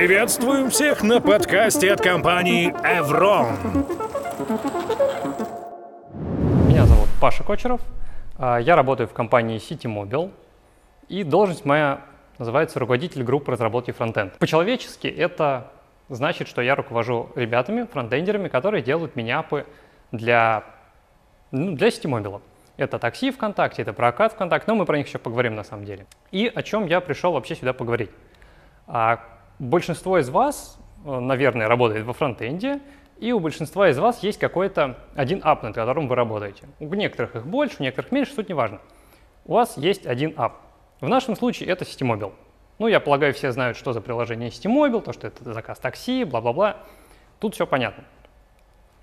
Приветствуем всех на подкасте от компании Evron. Меня зовут Паша Кочеров. А, Я работаю в компании City Mobile. И должность моя называется руководитель группы разработки фронтенд. По-человечески это значит, что я руковожу ребятами, фронтендерами, которые делают миниапы для, ну, для City Mobile. Это такси ВКонтакте, это прокат ВКонтакте, но мы про них еще поговорим на самом деле. И о чем я пришел вообще сюда поговорить. Большинство из вас, э, наверное, работает во фронтенде, и у большинства из вас есть какой-то один ап, над которым вы работаете. У некоторых их больше, у некоторых меньше, суть не важно. У вас есть один ап. В нашем случае это Mobile. Ну, я полагаю, все знают, что за приложение Mobile, то, что это заказ такси, бла-бла-бла. Тут все понятно.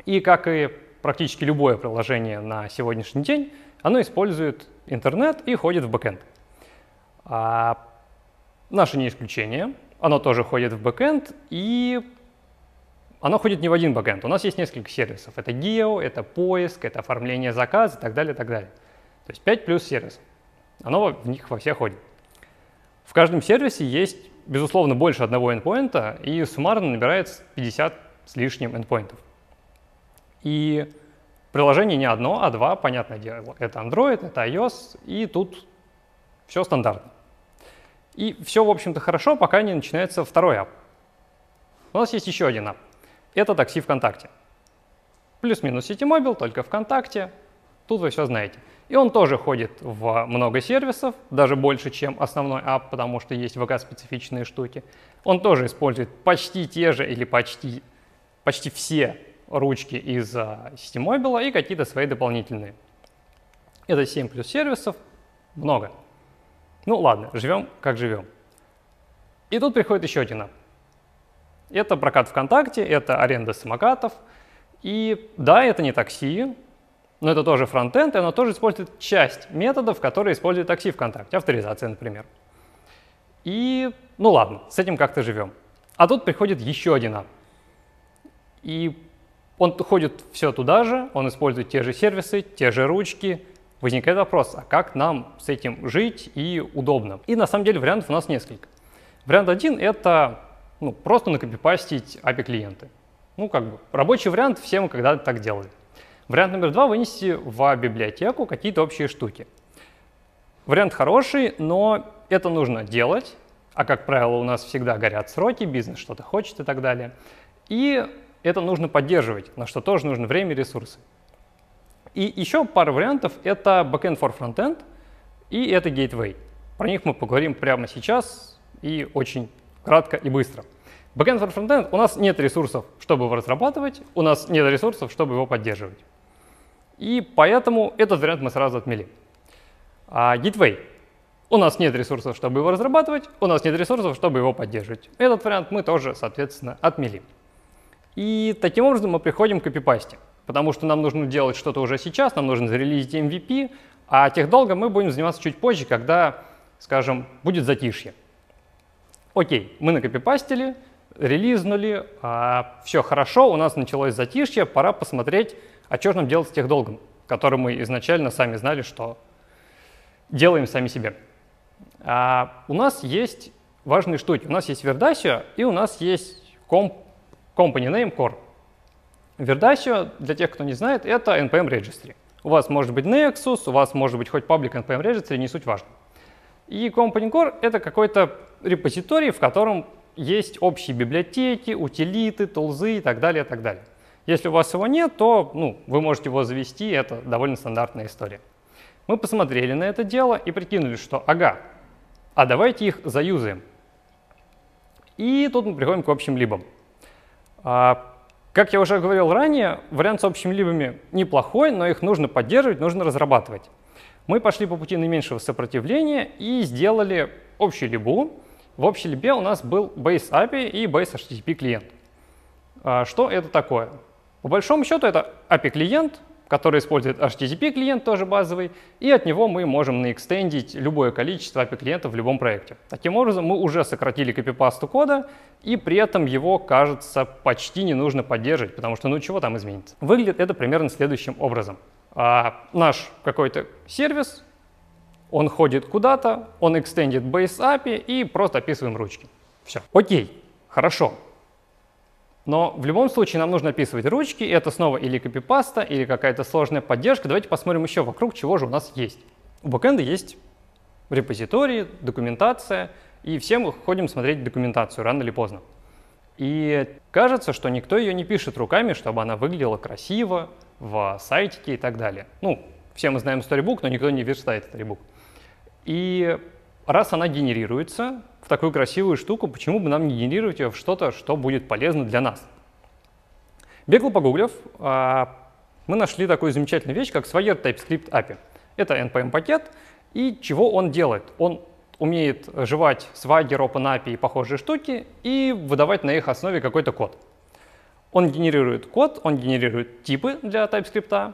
И как и практически любое приложение на сегодняшний день, оно использует интернет и ходит в backend. А наше не исключение. Оно тоже ходит в backend, и оно ходит не в один backend. У нас есть несколько сервисов. Это geo, это поиск, это оформление заказа и так далее, и так далее. То есть 5 плюс сервис. Оно в них во все ходит. В каждом сервисе есть, безусловно, больше одного endpoint, и суммарно набирается 50 с лишним endpoint ов. И приложение не одно, а два, понятное дело. Это Android, это iOS, и тут все стандартно. И все, в общем-то, хорошо, пока не начинается второй ап. У нас есть еще один ап. Это такси ВКонтакте. Плюс-минус Mobile, только ВКонтакте. Тут вы все знаете. И он тоже ходит в много сервисов, даже больше, чем основной ап, потому что есть ВК-специфичные штуки. Он тоже использует почти те же или почти, почти все ручки из uh, Mobile и какие-то свои дополнительные. Это 7 плюс сервисов, много. Ну ладно, живем как живем. И тут приходит еще один ап. Это прокат ВКонтакте, это аренда самокатов. И да, это не такси, но это тоже фронтенд, и оно тоже использует часть методов, которые использует такси ВКонтакте, авторизация, например. И, ну ладно, с этим как-то живем. А тут приходит еще один ап. И он ходит все туда же, он использует те же сервисы, те же ручки. Возникает вопрос, а как нам с этим жить и удобно? И на самом деле вариантов у нас несколько. Вариант один — это ну, просто накопипастить API-клиенты. Ну, как бы, рабочий вариант, все мы когда-то так делали. Вариант номер два — вынести в библиотеку какие-то общие штуки. Вариант хороший, но это нужно делать, а как правило у нас всегда горят сроки, бизнес что-то хочет и так далее. И это нужно поддерживать, на что тоже нужно время и ресурсы. И еще пара вариантов — это backend for frontend и это gateway. Про них мы поговорим прямо сейчас и очень кратко и быстро. Backend for frontend у нас нет ресурсов, чтобы его разрабатывать, у нас нет ресурсов, чтобы его поддерживать. И поэтому этот вариант мы сразу отмели. А Gateway. У нас нет ресурсов, чтобы его разрабатывать, у нас нет ресурсов, чтобы его поддерживать. Этот вариант мы тоже, соответственно, отмели. И таким образом мы приходим к копипасте, потому что нам нужно делать что-то уже сейчас, нам нужно зарелизить MVP, а техдолго мы будем заниматься чуть позже, когда, скажем, будет затишье. Окей, мы накопипастили, релизнули, а, все хорошо, у нас началось затишье, пора посмотреть, а что же нам делать с тех долгом, который мы изначально сами знали, что делаем сами себе? А у нас есть важные штуки. У нас есть Verdasio и у нас есть comp, Company Name Core. Verdasio, для тех, кто не знает, это NPM Registry. У вас может быть Nexus, у вас может быть хоть Public NPM Registry, не суть важно. И Company Core — это какой-то репозиторий, в котором есть общие библиотеки, утилиты, тулзы и так далее, и так далее. Если у вас его нет, то ну, вы можете его завести, это довольно стандартная история. Мы посмотрели на это дело и прикинули, что ага, а давайте их заюзаем. И тут мы приходим к общим либам. А, как я уже говорил ранее, вариант с общими либами неплохой, но их нужно поддерживать, нужно разрабатывать. Мы пошли по пути наименьшего сопротивления и сделали общую либу. В общей либе у нас был Base API и Base HTTP клиент. А, что это такое? По большому счету это API-клиент, который использует HTTP-клиент, тоже базовый, и от него мы можем наэкстендить любое количество API-клиентов в любом проекте. Таким образом, мы уже сократили копипасту кода, и при этом его, кажется, почти не нужно поддерживать, потому что ну чего там изменится. Выглядит это примерно следующим образом. А, наш какой-то сервис, он ходит куда-то, он экстендит base API и просто описываем ручки. Все. Окей, Хорошо. Но в любом случае нам нужно описывать ручки, и это снова или копипаста, или какая-то сложная поддержка. Давайте посмотрим еще вокруг, чего же у нас есть. У бэкэнда есть репозитории, документация, и все мы ходим смотреть документацию рано или поздно. И кажется, что никто ее не пишет руками, чтобы она выглядела красиво, в сайтике и так далее. Ну, все мы знаем Storybook, но никто не верстает Storybook. И раз она генерируется в такую красивую штуку, почему бы нам не генерировать ее в что-то, что будет полезно для нас? Бегло погуглив, а, мы нашли такую замечательную вещь, как Swagger TypeScript API. Это NPM-пакет, и чего он делает? Он умеет жевать Swagger, OpenAPI и похожие штуки и выдавать на их основе какой-то код. Он генерирует код, он генерирует типы для TypeScript,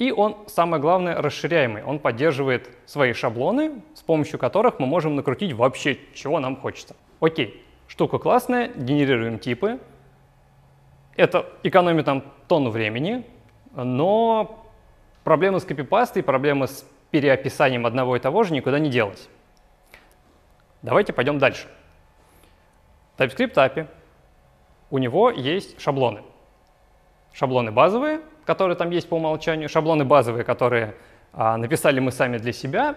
и он, самое главное, расширяемый. Он поддерживает свои шаблоны, с помощью которых мы можем накрутить вообще, чего нам хочется. Окей, штука классная, генерируем типы. Это экономит нам тонну времени, но проблемы с копипастой, проблемы с переописанием одного и того же никуда не делась. Давайте пойдем дальше. TypeScript API у него есть шаблоны. Шаблоны базовые, которые там есть по умолчанию, шаблоны базовые, которые а, написали мы сами для себя,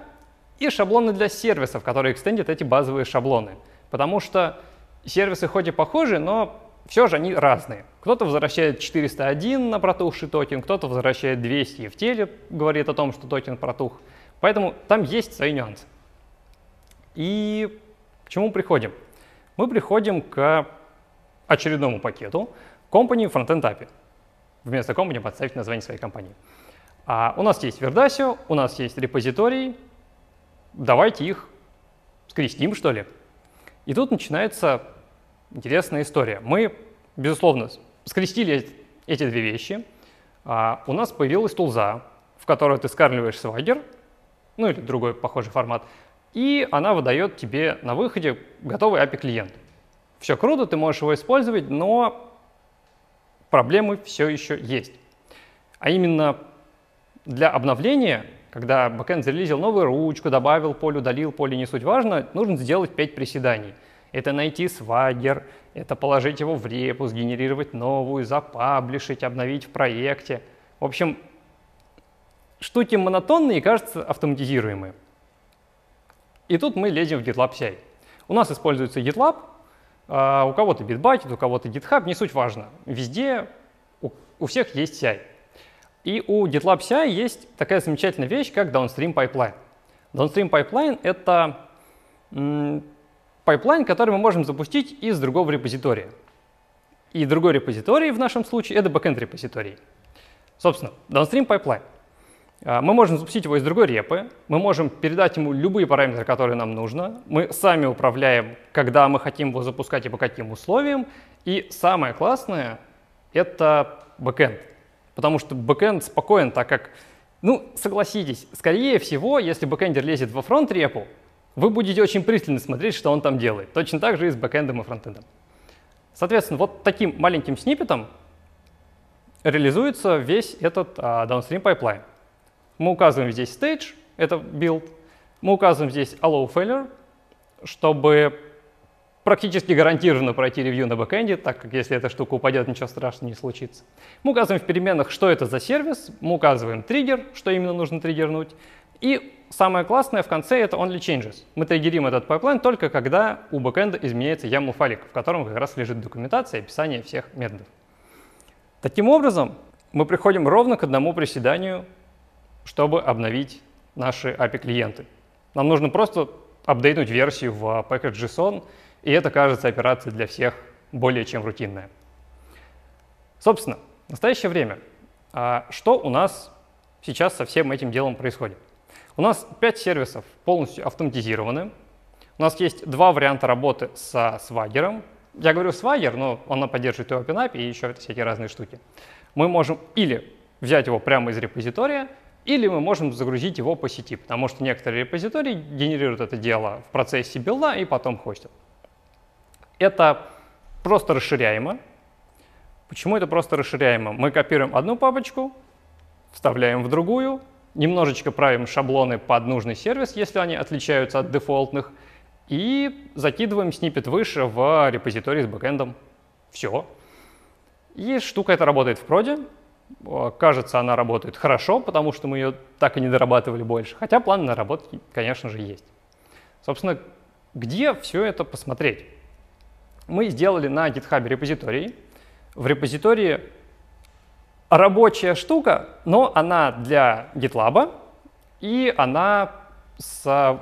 и шаблоны для сервисов, которые extend ят эти базовые шаблоны. Потому что сервисы хоть и похожи, но все же они разные. Кто-то возвращает 401 на протухший токен, кто-то возвращает 200 и в теле говорит о том, что токен протух. Поэтому там есть свои нюансы. И к чему приходим? Мы приходим к очередному пакету Company Frontend API. Вместо Company подставить название своей компании. А у нас есть Verdasio, у нас есть репозиторий. Давайте их скрестим, что ли. И тут начинается интересная история. Мы, безусловно, скрестили эти две вещи. А у нас появилась тулза, в которой ты скармливаешь свагер, ну или другой похожий формат, и она выдает тебе на выходе готовый API-клиент. Все круто, ты можешь его использовать, но проблемы все еще есть. А именно для обновления, когда бэкэнд зарелизил новую ручку, добавил поле, удалил поле, не суть важно, нужно сделать 5 приседаний. Это найти свагер, это положить его в репу, сгенерировать новую, запаблишить, обновить в проекте. В общем, штуки монотонные и, кажется, автоматизируемые. И тут мы лезем в GitLab CI. У нас используется GitLab, а, у кого-то Bitbucket, у кого-то GitHub, не суть важно. Везде у, у всех есть CI. И у GitLab CI есть такая замечательная вещь, как Downstream Pipeline. Downstream Pipeline — это pipeline, который мы можем запустить из другого репозитория. И другой репозиторий в нашем случае — это backend репозиторий. Собственно, Downstream Pipeline. А, мы можем запустить его из другой репы, мы можем передать ему любые параметры, которые нам нужно. Мы сами управляем, когда мы хотим его запускать и по каким условиям. И самое классное — это backend. Потому что backend спокоен, так как, ну, согласитесь, скорее всего, если backend ер лезет во front-репу, вы будете очень пристально смотреть, что он там делает. Точно так же и с backend ом и frontend ом. Соответственно, вот таким маленьким snippet ом реализуется весь этот а, downstream pipeline. Мы указываем здесь stage, это build. Мы указываем здесь allow failure, чтобы практически гарантированно пройти ревью на backend е, так как если эта штука упадет, ничего страшного не случится. Мы указываем в переменных, что это за сервис, мы указываем триггер, что именно нужно триггернуть, и самое классное в конце это only changes. Мы триггерим этот pipeline только когда у backend а изменяется YAML файлик, в котором как раз лежит документация и описание всех методов. Таким образом, мы приходим ровно к одному приседанию чтобы обновить наши API-клиенты. Нам нужно просто апдейтнуть версию в package.json, и это, кажется, операция для всех более чем рутинная. Собственно, в настоящее время, а, что у нас сейчас со всем этим делом происходит? У нас 5 сервисов полностью автоматизированы. У нас есть два варианта работы со свагером. Я говорю свагер, но он поддерживает и OpenAPI, и еще всякие разные штуки. Мы можем или взять его прямо из репозитория, или мы можем загрузить его по сети, потому что некоторые репозитории генерируют это дело в процессе билда и потом хостят. Это просто расширяемо. Почему это просто расширяемо? Мы копируем одну папочку, вставляем в другую, немножечко правим шаблоны под нужный сервис, если они отличаются от дефолтных, и закидываем снипет выше в репозиторий с бэкэндом. Все. И штука эта работает в проде. Кажется, она работает хорошо, потому что мы ее так и не дорабатывали больше. Хотя планы наработки, конечно же, есть. Собственно, где все это посмотреть? Мы сделали на GitHub репозиторий. В репозитории рабочая штука, но она для GitLab, и она с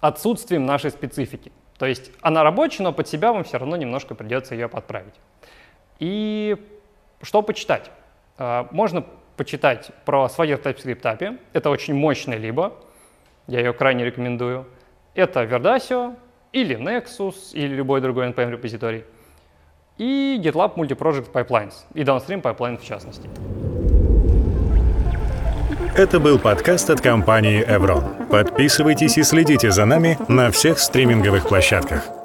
отсутствием нашей специфики. То есть она рабочая, но под себя вам все равно немножко придется ее подправить. И что почитать? А, Можно почитать про Swagger TypeScript API. Это очень мощная либо. Я ее крайне рекомендую. Это Verdasio или Nexus или любой другой NPM репозиторий. И GitLab Multi-Project Pipelines и Downstream Pipeline в частности. Это был подкаст от компании Evron. Подписывайтесь и следите за нами на всех стриминговых площадках.